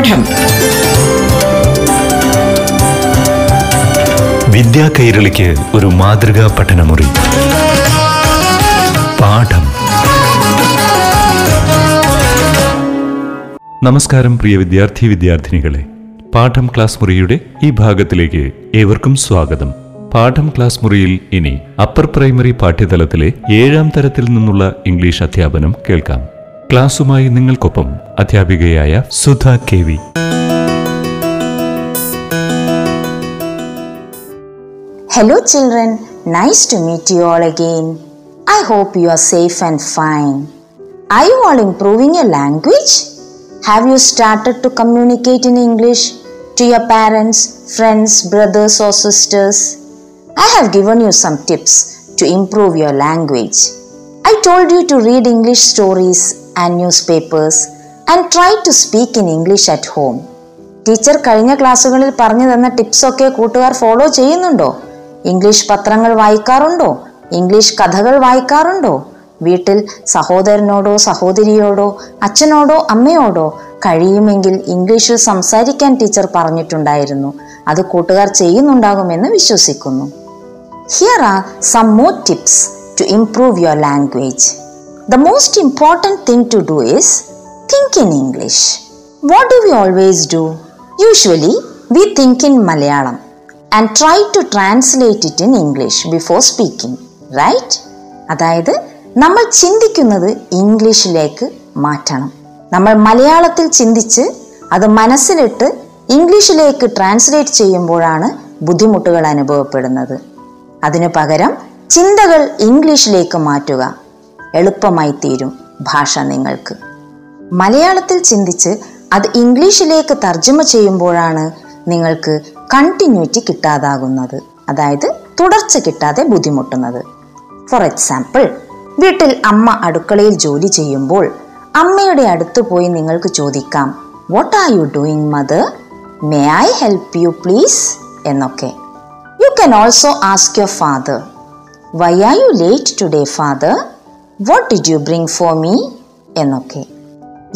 പാഠം. വിദ്യാ കൈരളിക്ക് ഒരു മാതൃകാ പഠനമുറി. പാഠം. നമസ്കാരം പ്രിയ വിദ്യാർത്ഥി വിദ്യാർത്ഥിനികളെ. പാഠം ക്ലാസ് മുറിയുടെ ഈ ഭാഗത്തിലേക്ക് ഏവർക്കും സ്വാഗതം. പാഠം ക്ലാസ് മുറിയിൽ ഇനി അപ്പർ പ്രൈമറി പാഠ്യതലത്തിലെ ഏഴാം തരത്തിൽ നിന്നുള്ള ഇംഗ്ലീഷ് അധ്യാപനം കേൾക്കാം. ക്ലാസുമായി നിങ്ങൾക്കൊപ്പം അധ്യാപികയായ Sudha K V Hello, children. Nice to meet you all again. I hope you are safe and fine. Are you all improving your language? Have you started to communicate in English to your parents, friends, brothers, or sisters? I have given you some tips to improve your language. I told you to read English stories and papers and try to speak in English at home teacher കഴിഞ്ഞ ക്ലാസ്സുകളിൽ പറഞ്ഞു തന്ന ടിപ്സൊക്കെ കൂട്ടുകാർ follow ചെയ്യുന്നുണ്ടോ? English പത്രങ്ങൾ വായിക്കാറുണ്ടോ? English കഥകൾ വായിക്കാറുണ്ടോ? വീട്ടിൽ സഹോദരനോടോ സഹോദരിയോടോ അച്ഛനോടോ അമ്മയോടോ കഴിയുമെങ്കിൽ ഇംഗ്ലീഷിൽ സംസാരിക്കാൻ ടീച്ചർ പറഞ്ഞിട്ടുണ്ടായിരുന്നു. അത് കൂട്ടുകാർ ചെയ്യുന്നുണ്ടാകുമെന്ന് വിശ്വസിക്കുന്നു. Here are some more tips to improve your language the most important thing to do is think in English what do we always do usually we think in Malayalam and try to translate it in English before speaking right അതായത് നമ്മൾ ചിന്തിക്കുന്നത് ഇംഗ്ലീഷിലേക്ക് മാറ്റണം. നമ്മൾ മലയാളത്തിൽ ചിന്തിച്ച് അത് മനസ്സിലിട്ട് ഇംഗ്ലീഷിലേക്ക് ട്രാൻസ്ലേറ്റ് ചെയ്യുമ്പോഴാണ് ബുദ്ധിമുട്ടുകൾ അനുഭവപ്പെടുന്നത്. അതിനു പകരം ചിന്തകൾ ഇംഗ്ലീഷിലേക്ക് മാറ്റുക. എളുപ്പമായി തീരും ഭാഷ നിങ്ങൾക്ക്. മലയാളത്തിൽ ചിന്തിച്ച് അത് ഇംഗ്ലീഷിലേക്ക് തർജമ ചെയ്യുമ്പോഴാണ് നിങ്ങൾക്ക് കണ്ടിന്യൂറ്റി കിട്ടാതാകുന്നത്. അതായത് തുടർച്ച കിട്ടാതെ ബുദ്ധിമുട്ടുന്നത്. ഫോർ എക്സാമ്പിൾ വീട്ടിൽ അമ്മ അടുക്കളയിൽ ജോലി ചെയ്യുമ്പോൾ അമ്മയുടെ അടുത്ത് പോയി നിങ്ങൾക്ക് ചോദിക്കാം what are you doing mother may I help you please എന്നൊക്കെ. You can also ask your father why are you late today father what did you bring for me എന്നൊക്കെ.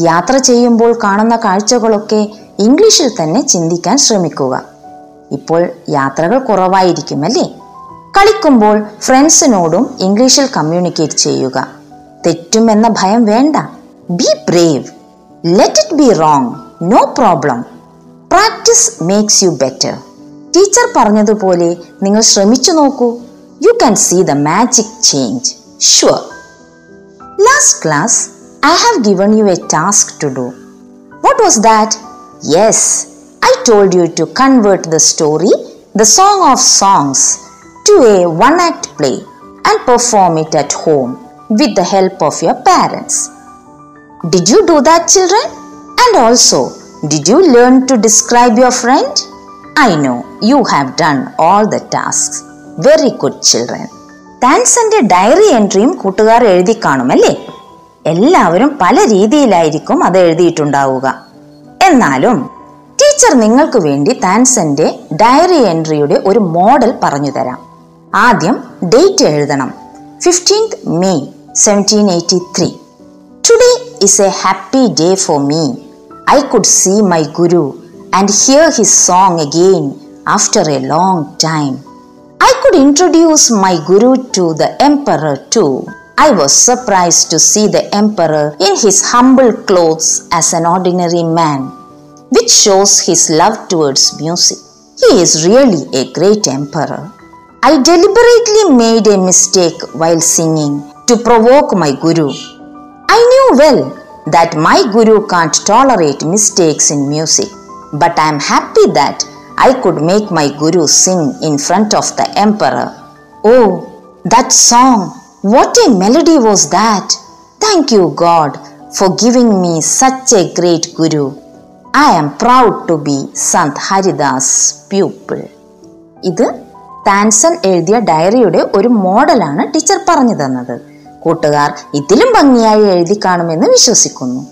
യാത്ര ചെയ്യുമ്പോൾ കാണുന്ന കാഴ്ചകളൊക്കെ ഇംഗ്ലീഷിൽ തന്നെ ചിന്തിക്കാൻ ശ്രമിക്കുക. ഇപ്പോൾ യാത്രകൾ കുറവായിരിക്കും അല്ലേ കളിക്കുമ്പോൾ ഫ്രണ്ട്സിനോടും ഇംഗ്ലീഷിൽ കമ്മ്യൂണിക്കേറ്റ് ചെയ്യുക. തെറ്റുമെന്ന ഭയം വേണ്ട. Be brave let it be wrong no problem practice makes you better teacher പറഞ്ഞതുപോലെ നിങ്ങൾ ശ്രമിച്ചു നോക്കൂ. You can see the magic change sure Last class I have given you a task to do. What was that? Yes, I told you to convert the story, the Song of Songs, to a one act play and perform it at home with the help of your parents. Did you do that, children? And also, did you learn to describe your friend? I know you have done all the tasks. Very good, children. താൻസന്റെ diary എൻട്രിയും കൂട്ടുകാർ എഴുതി കാണുമല്ലേ എല്ലാവരും പല രീതിയിലായിരിക്കും അത് എഴുതിയിട്ടുണ്ടാവുക. എന്നാലും teacher നിങ്ങൾക്ക് വേണ്ടി താൻസന്റെ ഡയറി എൻട്രിയുടെ ഒരു മോഡൽ പറഞ്ഞു തരാം. ആദ്യം ഡേറ്റ് എഴുതണം. Fifteenth May seventeen eighty three. Today is a happy day for me I could see my guru and hear his song again after a long time I could introduce my guru to the emperor too. I was surprised to see the emperor in his humble clothes as an ordinary man, which shows his love towards music. He is really a great emperor. I deliberately made a mistake while singing to provoke my guru. I knew well that my guru can't tolerate mistakes in music, but I am happy that I could make my guru sing in front of the emperor. Oh, that song! What a melody was that! Thank you, God, for giving me such a great guru. I am proud to be Sant Haridas' pupil. ഇത് താൻസൺ എഴുതിയ ഡയറിയുടെ ഒരു മോഡലാണ് teacher പറഞ്ഞു തന്നത് കൂട്ടുകാർ ഇതിലും ഭംഗിയായി എഴുതി കാണുമെന്ന് വിശ്വസിക്കുന്നു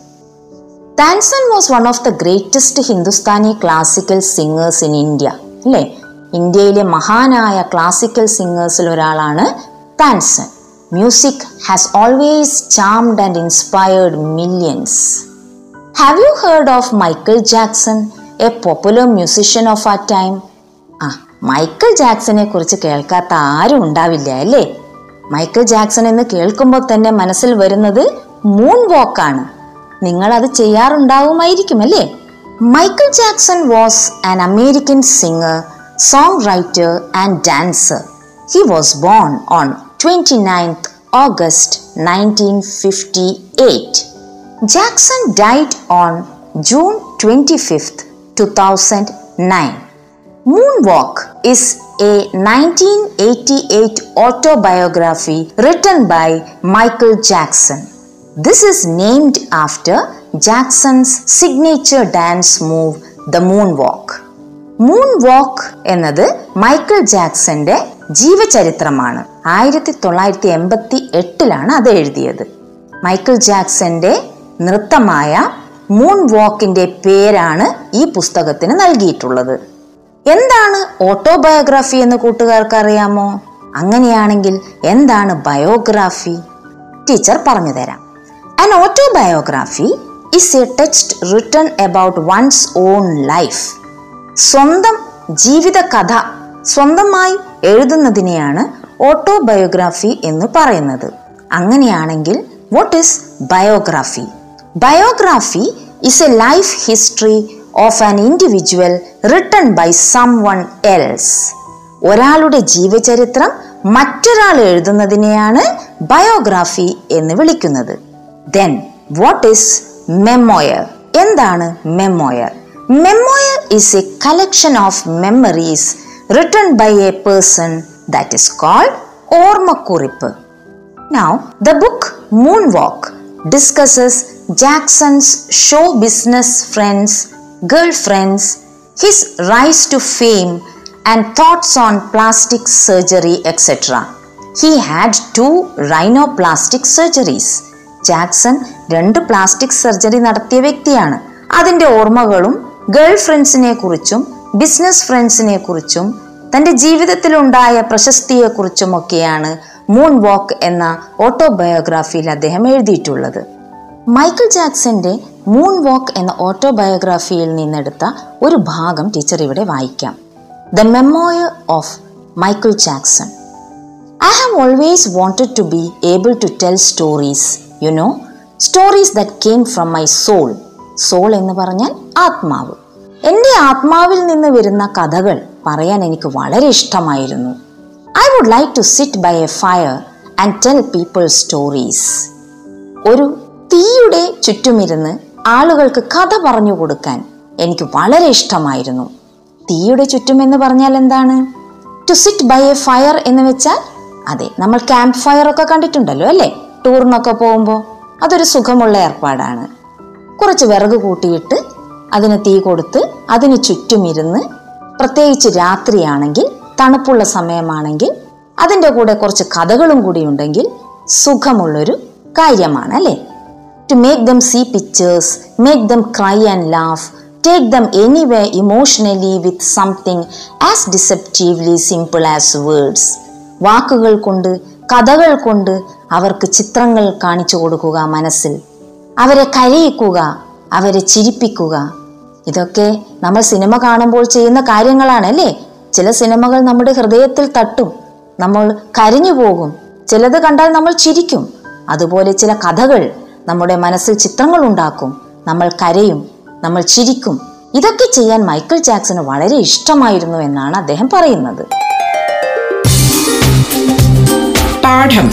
Tansen was one of the greatest Hindustani classical singers in India അല്ലേ ഇന്ത്യയിലെ മഹാനായ ക്ലാസിക്കൽ സിംഗേഴ്സിൽ ഒരാളാണ് Tansen music has always charmed and inspired millions have you heard of Michael Jackson a popular musician of ആ ടൈം ആ Michael ജാക്സനെ കുറിച്ച് കേൾക്കാത്ത ആരും ഉണ്ടാവില്ല അല്ലേ? മൈക്കിൾ ജാക്സൺ എന്ന് കേൾക്കുമ്പോൾ തന്നെ മനസ്സിൽ വരുന്നത് മൂൺ വാക്കാണ് നിങ്ങൾ അത് ചെയ്യാറുണ്ടാവുമായിരിക്കും അല്ലേ? Michael Jackson was an American singer songwriter and dancer he was born on 29th August 1958. Jackson died on June 25th, 2009. Moonwalk is a 1988 autobiography written by Michael Jackson. This is named after Jackson's signature dance move, the moonwalk. Moonwalk എന്നത് Michael ജാക്സന്റെ ജീവചരിത്രമാണ്. ആയിരത്തി തൊള്ളായിരത്തി എൺപത്തി എട്ടിലാണ് അത് എഴുതിയത്. Michael ജാക്സന്റെ നൃത്തമായ moon വാക്കിന്റെ പേരാണ് ഈ പുസ്തകത്തിന് നൽകിയിട്ടുള്ളത്. എന്താണ് ഓട്ടോബയോഗ്രാഫി എന്ന് കൂട്ടുകാർക്ക് അറിയാമോ അങ്ങനെയാണെങ്കിൽ എന്താണ് ബയോഗ്രാഫി? ടീച്ചർ പറഞ്ഞു തരാം. An autobiography is a text written about one's own life സ്വന്തം ജീവിത കഥ സ്വന്തമായി എഴുതുന്നതിനെയാണ് ഓട്ടോബയോഗ്രാഫി എന്ന് പറയുന്നത്. അങ്ങനെയാണെങ്കിൽ what is biography biography is a life history of an individual written by someone else ഒരാളുടെ ജീവചരിത്രം മറ്റൊരാൾ എഴുതുന്നതിനെയാണ് ബയോഗ്രാഫി എന്ന് വിളിക്കുന്നത്. ദെൻ വാട്ട് ഈസ് മെമ്മോയർ എന്താണ് memoir memoir is a collection of memories written by a person that is called ഓർമ്മക്കുറിപ്പ് now the book walk discusses Jackson's show business friends girl friends his rise to fame and thoughts on plastic surgery etcetera he had two rhino plastic surgeries Jackson രണ്ട് plastic surgery നടത്തിയ വ്യക്തിയാണ്. അതിന്റെ ഓർമ്മകളും girl ഫ്രണ്ട്സിനെ കുറിച്ചും business ഫ്രണ്ട്സിനെ കുറിച്ചും തന്റെ ജീവിതത്തിലുണ്ടായ പ്രശസ്തിയെക്കുറിച്ചുമൊക്കെയാണ് മൂൺ വാക്ക് എന്ന ഓട്ടോബയോഗ്രാഫിയിൽ അദ്ദേഹം എഴുതിയിട്ടുള്ളത്. മൈക്കിൾ ജാക്സന്റെ മൂൺ വാക്ക് എന്ന ഓട്ടോബയോഗ്രാഫിയിൽ നിന്നെടുത്ത ഒരു ഭാഗം ടീച്ചർ ഇവിടെ വായിക്കാം. The memoir of Michael Jackson I have always wanted to be able to tell stories you know stories that came from my soul. Soul എന്ന് പറഞ്ഞാൽ ആത്മാവ്. എന്റെ ആത്മാവിൽ നിന്ന് വരുന്ന കഥകൾ പറയാൻ എനിക്ക് വളരെ ഇഷ്ടമായിരുന്നു. I would like to sit by a fire and tell people stories ഒരു തീയുടെ ചുറ്റുമിരുന്ന് ആളുകൾക്ക് കഥ പറഞ്ഞു കൊടുക്കാൻ എനിക്ക് വളരെ ഇഷ്ടമായിരുന്നു. തീയുടെ ചുറ്റും എന്ന് പറഞ്ഞാൽ എന്താണ്? To sit by a fire എന്ന് വെച്ചാൽ അതെ നമ്മൾ ക്യാമ്പ് ഫയർ ഒക്കെ കണ്ടിട്ടുണ്ടല്ലോ അല്ലേ? ടൂറിനൊക്കെ പോകുമ്പോൾ അതൊരു സുഖമുള്ള ഏർപ്പാടാണ്. കുറച്ച് വിറക് കൂട്ടിയിട്ട് അതിന് തീ കൊടുത്ത് അതിന് ചുറ്റുമിരുന്ന് പ്രത്യേകിച്ച് രാത്രിയാണെങ്കിൽ തണുപ്പുള്ള സമയമാണെങ്കിൽ അതിന്റെ കൂടെ കുറച്ച് കഥകളും കൂടി ഉണ്ടെങ്കിൽ സുഖമുള്ളൊരു കാര്യമാണ് അല്ലേ? To make them see pictures make them cry and laugh take them anywhere emotionally with something as deceptively simple as words വാക്കുകൾ കൊണ്ട് കഥകൾ കൊണ്ട് അവർക്ക് ചിത്രങ്ങൾ കാണിച്ചു കൊടുക്കുക മനസ്സിൽ. അവരെ കരയിക്കുക അവരെ ചിരിപ്പിക്കുക. ഇതൊക്കെ നമ്മൾ സിനിമ കാണുമ്പോൾ ചെയ്യുന്ന കാര്യങ്ങളാണ് അല്ലേ ചില സിനിമകൾ നമ്മുടെ ഹൃദയത്തിൽ തട്ടും നമ്മൾ കരഞ്ഞു പോകും. ചിലത് കണ്ടാൽ നമ്മൾ ചിരിക്കും. അതുപോലെ ചില കഥകൾ നമ്മുടെ മനസ്സിൽ ചിത്രങ്ങൾ ഉണ്ടാക്കും. നമ്മൾ കരയും നമ്മൾ ചിരിക്കും. ഇതൊക്കെ ചെയ്യാൻ മൈക്കിൾ ജാക്സന് വളരെ ഇഷ്ടമായിരുന്നു എന്നാണ് അദ്ദേഹം പറയുന്നത്. പാഠം.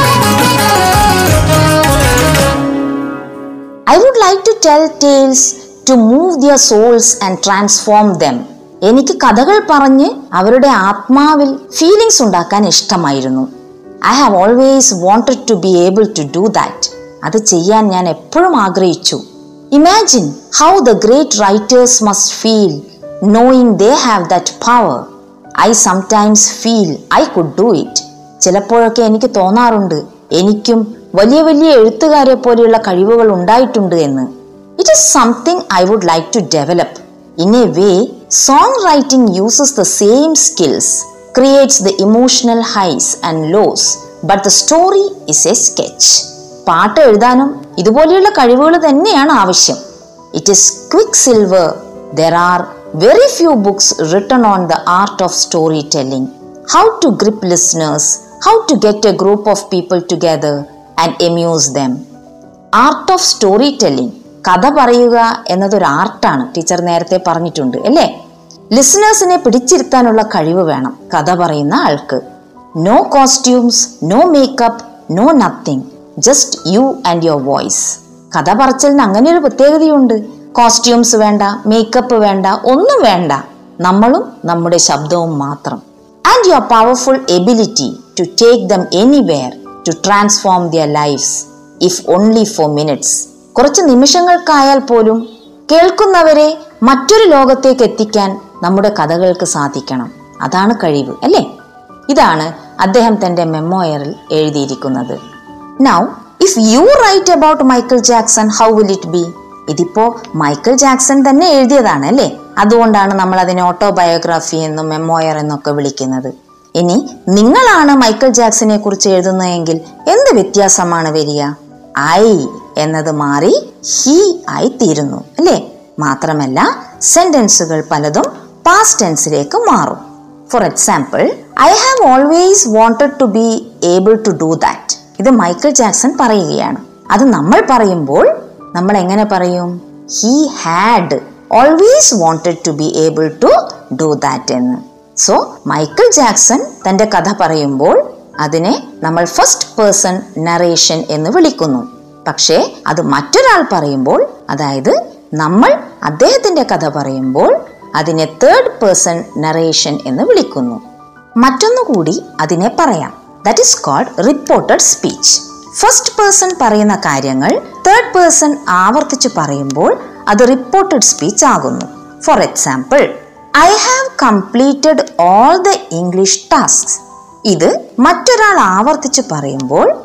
Would tales to move their souls and transform them എനിക്ക് കഥകൾ പറഞ്ഞ് അവരുടെ ആത്മാവിൽ ഫീലിങ്സ് ഉണ്ടാക്കാൻ ഇഷ്ടമായിരുന്നു. I have always wanted to be able to do that അത് ചെയ്യാൻ ഞാൻ എപ്പോഴും ആഗ്രഹിച്ചു. Imagine how the great writers must feel knowing they have that power. I sometimes feel I could do it ചിലപ്പോഴൊക്കെ എനിക്ക് തോന്നാറുണ്ട് എനിക്കും വലിയ വലിയ എഴുത്തുകാരെ പോലെയുള്ള കഴിവുകൾ ഉണ്ടായിട്ടുണ്ട് എന്ന്. It is something I would like to develop in a way songwriting uses the same skills creates the emotional highs and lows but the story is a sketch പാട്ട് എഴുതാനും ഇതുപോലെയുള്ള കഴിവുകൾ തന്നെയാണ് ആവശ്യം. It is quicksilver there are very few books written on the art of storytelling how to grip listeners how to get a group of people together and amuse them art of storytelling കഥ പറയുക എന്നതൊരു ആർട്ടാണ് teacher നേരത്തെ പറഞ്ഞിട്ടുണ്ട് അല്ലേ? ലിസണേഴ്സിനെ പിടിച്ചിരുത്താനുള്ള കഴിവ് വേണം കഥ പറയുന്ന ആൾക്ക്. No costumes no makeup no nothing just you and your voice കഥ പറച്ചലിന് അങ്ങനെ ഒരു പ്രത്യേകതയുണ്ട്. കോസ്റ്റ്യൂംസ് വേണ്ട മേക്കപ്പ് വേണ്ട ഒന്നും വേണ്ട. നമ്മളും നമ്മുടെ ശബ്ദവും മാത്രം. And your powerful ability to take them anywhere to transform their lives if only for minutes കുറച്ച് നിമിഷങ്ങൾക്കായാൽ പോലും കേൾക്കുന്നവരെ മറ്റൊരു ലോകത്തേക്ക് എത്തിക്കാൻ നമ്മുടെ കഥകൾക്ക് സാധിക്കണം. അതാണ് കഴിവ് അല്ലേ? ഇതാണ് അദ്ദേഹം തന്റെ മെമ്മോയറിൽ എഴുതിയിരിക്കുന്നത്. Now if you write about Michael Jackson how will it be ഇതിപ്പോ മൈക്കിൾ ജാക്സൺ തന്നെ എഴുതിയതാണ് അല്ലേ? അതുകൊണ്ടാണ് നമ്മൾ അതിനെ ഓട്ടോബയോഗ്രാഫി എന്നും മെമ്മോയർ എന്നൊക്കെ വിളിക്കുന്നത്. ഇനി നിങ്ങളാണ് മൈക്കിൾ ജാക്സനെ കുറിച്ച് എഴുതുന്നതെങ്കിൽ എന്ത് വ്യത്യാസമാണ് വരിക? ഐ എന്നത് മാറി ഹി ആയി തീരുന്നു അല്ലേ? മാത്രമല്ല സെന്റൻസുകൾ പലതും പാസ്റ്റ് ടെൻസിലേക്ക് മാറും. For example I have always wanted to be able to do that ഇത് മൈക്കിൾ ജാക്സൺ പറയുകയാണ്. അത് നമ്മൾ പറയുമ്പോൾ നമ്മൾ എങ്ങനെ പറയും? He had always wanted to be able to do that എന്ന്. സോ മൈക്കിൾ ജാക്സൺ തന്റെ കഥ പറയുമ്പോൾ അതിനെ നമ്മൾ ഫസ്റ്റ് പേഴ്സൺ നറേഷൻ എന്ന് വിളിക്കുന്നു. പക്ഷേ അത് മറ്റൊരാൾ പറയുമ്പോൾ അതായത് നമ്മൾ അദ്ദേഹത്തിന്റെ കഥ പറയുമ്പോൾ അതിനെ തേർഡ് പേഴ്സൺ നറേഷൻ എന്ന് വിളിക്കുന്നു. മറ്റൊന്നുകൂടി അതിനെ പറയാം. That is called reported speech first person പറയുന്ന കാര്യങ്ങൾ തേർഡ് പേഴ്സൺ ആവർത്തിച്ച് പറയുമ്പോൾ അത് റിപ്പോർട്ടഡ് സ്പീച്ച് ആകുന്നു. For example I have completed all the English task ഇത് മറ്റൊരാൾ ആവർത്തിച്ച് പറയുമ്പോൾ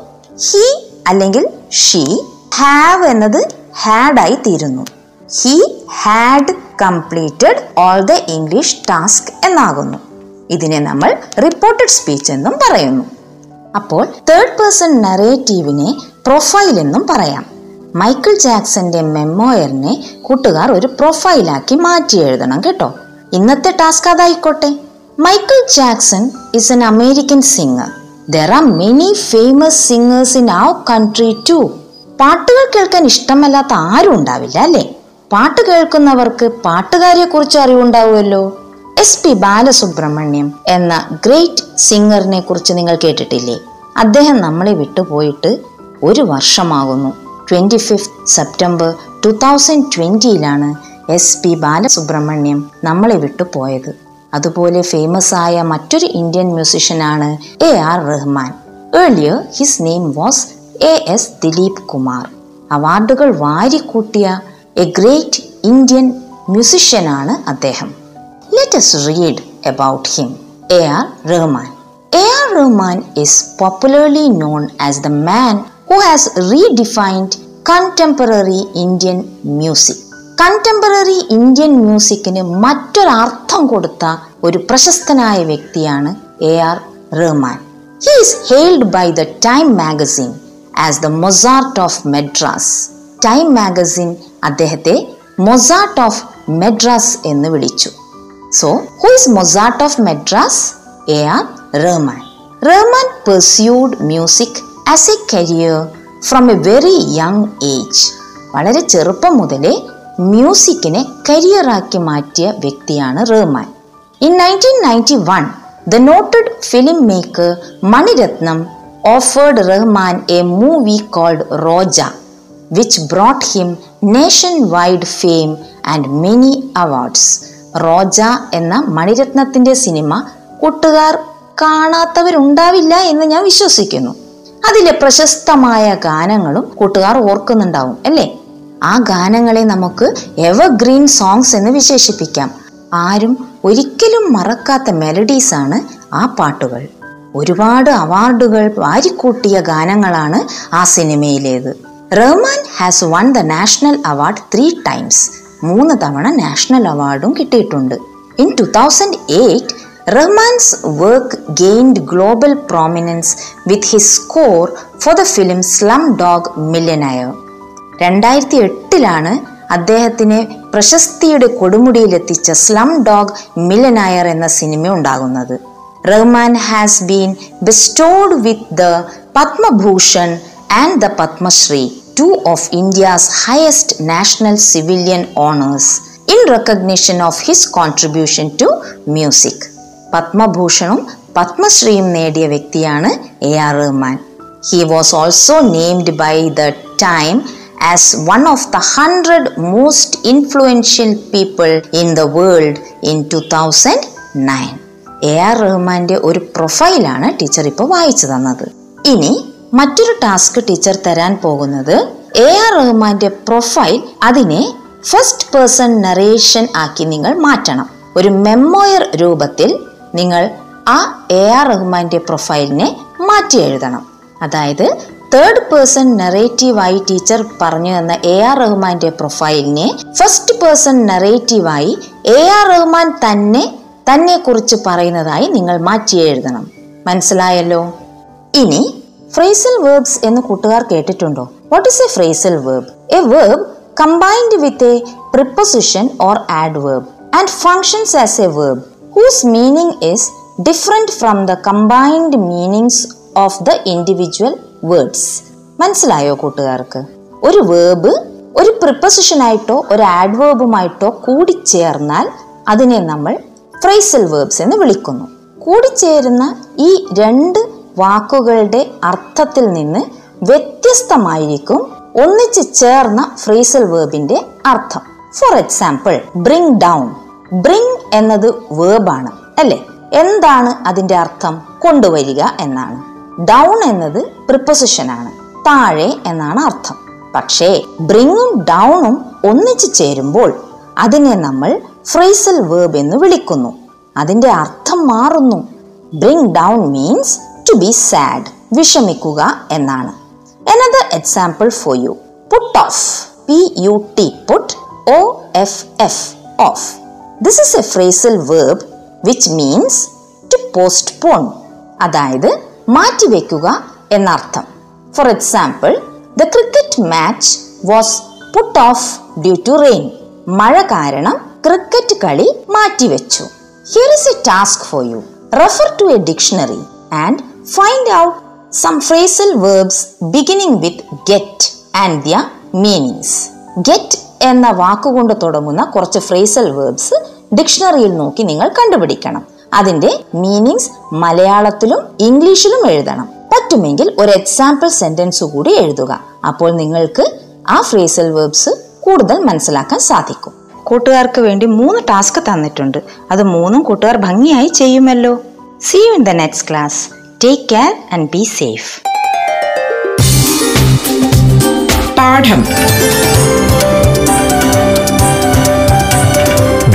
ഹി അല്ലെങ്കിൽ ഷീ ഹാവ് എന്നത് ഹാഡ് ആയി തീരുന്നു. He had completed all the English task എന്നാകുന്നു. ഇതിനെ നമ്മൾ റിപ്പോർട്ടഡ് സ്പീച്ച് എന്നും പറയുന്നു. അപ്പോൾ തേർഡ് പേഴ്സൺ നറേറ്റീവിനെ പ്രൊഫൈൽ എന്നും പറയാം. മൈക്കിൾ ജാക്സന്റെ മെമ്മോയറിനെ കൂട്ടുകാർ ഒരു പ്രൊഫൈലാക്കി മാറ്റി എഴുതണം കേട്ടോ. ഇന്നത്തെ task അതായിക്കോട്ടെ. Michael Jackson is an American singer are many famous singers in our country too പാട്ടുകൾ കേൾക്കാൻ ഇഷ്ടമല്ലാത്ത ആരും ഉണ്ടാവില്ല അല്ലേ? പാട്ട് കേൾക്കുന്നവർക്ക് പാട്ടുകാരെ കുറിച്ച് അറിവുണ്ടാവുമല്ലോ? എസ് പി ബാലസുബ്രഹ്മണ്യം എന്ന ഗ്രേറ്റ് സിംഗറിനെ കുറിച്ച് നിങ്ങൾ കേട്ടിട്ടില്ലേ? അദ്ദേഹം നമ്മളെ വിട്ടുപോയിട്ട് ഒരു വർഷമാകുന്നു. Twenty fifth September two thousand ട്വന്റിയിലാണ് S P Balasubrahmanyam നമ്മളെ വിട്ടുപോയത് അതുപോലെ ഫേമസ് ആയ മറ്റൊരു Indian മ്യൂസിഷ്യനാണ് A R Rahman earlier his name was A S Dileep Kumar അവാർഡുകൾ വാരിക്കൂട്ടിയ എ ഗ്രേറ്റ് ഇന്ത്യൻ മ്യൂസിഷ്യനാണ് അദ്ദേഹം let us read about him. Rahman A R Rahman is popularly known as the man who has redefined contemporary Indian music. Contemporary Indian മ്യൂസിക്കിന് മറ്റൊരർത്ഥം കൊടുത്ത ഒരു പ്രശസ്തനായ വ്യക്തിയാണ് A R Rahman he is hailed by the Time magazine as the Mozart of Madras Time magazine അദ്ദേഹത്തെ Mozart of Madras എന്ന് വിളിച്ചു. So, who Mozart of Madras A R Rahman Rahman pursued music as a career from a very young age വളരെ ചെറുപ്പം മുതലേ മ്യൂസിക്കിനെ കരിയറാക്കി മാറ്റിയ വ്യക്തിയാണ് Rahman in nineteen ninety one the noted filmmaker Mani Ratnam offered Rahman a movie called Roja which brought him nationwide fame and many awards Roja എന്ന മണിരത്നത്തിന്റെ cinema കൂട്ടുകാർ കാണാത്തവരുണ്ടാവില്ല എന്ന് ഞാൻ വിശ്വസിക്കുന്നു. അതിലെ പ്രശസ്തമായ ഗാനങ്ങളും കൂട്ടുകാർ ഓർക്കുന്നുണ്ടാവും അല്ലേ? ആ ഗാനങ്ങളെ നമുക്ക് എവർഗ്രീൻ സോങ്സ് എന്ന് വിശേഷിപ്പിക്കാം. ആരും ഒരിക്കലും മറക്കാത്ത മെലഡീസ് ആണ് ആ പാട്ടുകൾ. ഒരുപാട് അവാർഡുകൾ വാരിക്കൂട്ടിയ ഗാനങ്ങളാണ് ആ സിനിമയിലേത്. Rahman has won the national award three times മൂന്ന് തവണ നാഷണൽ അവാർഡും കിട്ടിയിട്ടുണ്ട്. In two thousand eight Rahman's work gained global prominence with his score for the film Slumdog Millionaire രണ്ടായിരത്തി എട്ടിലാണ് അദ്ദേഹത്തിനെ പ്രശസ്തിയുടെ കൊടുമുടിയിലെത്തിച്ച സ്ലം ഡോഗ് മില്ലനായർ എന്ന സിനിമ ഉണ്ടാകുന്നത്. Rahman has been bestowed with the Padma Bhushan and the Padma Shri two of India's highest national civilian honours in recognition of his contribution to music പത്മഭൂഷണും പത്മശ്രീയും നേടിയ വ്യക്തിയാണ് A R Rahman. He was also named by the time of the hundred most influential people in the world in two thousand nine A R റഹ്മാന്റെ ഒരു പ്രൊഫൈലാണ് teacher ഇപ്പോൾ വായിച്ചു തന്നത്. ഇനി മറ്റൊരു ടാസ്ക് ടീച്ചർ തരാൻ പോകുന്നത് എ ആർ റഹ്മാന്റെ പ്രൊഫൈൽ അതിനെ ഫസ്റ്റ് പേഴ്സൺ നറേഷൻ ആക്കി നിങ്ങൾ മാറ്റണം. ഒരു മെമ്മോയർ രൂപത്തിൽ നിങ്ങൾ ആ എ ആർ റഹ്മാന്റെ പ്രൊഫൈലിനെ മാറ്റി എഴുതണം. അതായത് തേർഡ് പേഴ്സൺ നെറേറ്റീവായി ടീച്ചർ പറഞ്ഞു തന്ന എ ആർ റഹ്മാന്റെ പ്രൊഫൈലിനെ ഫസ്റ്റ് പേഴ്സൺ നെറേറ്റീവായി എ ആർ റഹ്മാൻ തന്നെ തന്നെ കുറിച്ച് പറയുന്നതായി നിങ്ങൾ മാറ്റി എഴുതണം. മനസ്സിലായല്ലോ? ഇനി ഫ്രേസൽ വേർബ്സ് എന്ന് കൂട്ടുകാർ കേട്ടിട്ടുണ്ടോ? What is a phrasal verb a verb combined with a preposition or adverb and functions as a verb whose meaning is different from the combined meanings of the individual words മനസ്സിലായോ കൂട്ടുകാർക്ക്? ഒരു verb ഒരു പ്രിപ്പസിഷനായിട്ടോ ഒരു ആഡ്വേർബുമായിട്ടോ കൂടിച്ചേർന്നാൽ അതിനെ നമ്മൾ phrasal verbs എന്ന് വിളിക്കുന്നു. കൂടിച്ചേരുന്ന ഈ രണ്ട് വാക്കുകളുടെ അർത്ഥത്തിൽ നിന്ന് വ്യത്യസ്തമായിരിക്കും ഒന്നിച്ച് ചേർന്ന ഫ്രൈസൽ വേർബിന്റെ അർത്ഥം. For example bring down bring എന്നത് വേർബാണ് അല്ലേ? എന്താണ് അതിന്റെ അർത്ഥം? കൊണ്ടുവരിക എന്നാണ്. ഡൗൺ എന്നത് പ്രിപ്പൊസിഷൻ ആണ്. താഴെ എന്നാണ് അർത്ഥം. പക്ഷേ ബ്രിങ്ങും ഡൗണും ഒന്നിച്ചു ചേരുമ്പോൾ അതിനെ നമ്മൾ ഫ്രേസൽ വേർബ് എന്ന് വിളിക്കുന്നു. അതിന്റെ അർത്ഥം മാറുന്നു. Bring down means to be sad വിഷമിക്കുക എന്നാണ്. Another example for you put off P U T put O F F off this is a a verb which means to postpone അതായത് മാറ്റിവെക്കുക എന്നർത്ഥം. For example the cricket match was put off due to rain മഴ കാരണം cricket കളി മാറ്റിവെച്ചു. Here is a task for you refer to a dictionary and find out some phrasal verbs beginning with get and their meanings get എന്ന വാക്കുകൊണ്ട് തുടങ്ങുന്ന കുറച്ച് phrasal verbs ഡിക്ഷണറിയിൽ നോക്കി നിങ്ങൾ കണ്ടുപിടിക്കണം. അതിന്റെ മീനിങ്സ് മലയാളത്തിലും ഇംഗ്ലീഷിലും എഴുതണം. പറ്റുമെങ്കിൽ ഒരു എക്സാമ്പിൾ സെന്റൻസ് കൂടി എഴുതുക. അപ്പോൾ നിങ്ങൾക്ക് ആ ഫ്രേസൽ വേർബ്സ് കൂടുതൽ മനസ്സിലാക്കാൻ സാധിക്കും. കൂട്ടുകാർക്ക് വേണ്ടി മൂന്ന് ടാസ്ക് തന്നിട്ടുണ്ട്. അത് മൂന്നും കൂട്ടുകാർ ഭംഗിയായി ചെയ്യുമല്ലോ. See you in the next class take care and be safe പാഠം.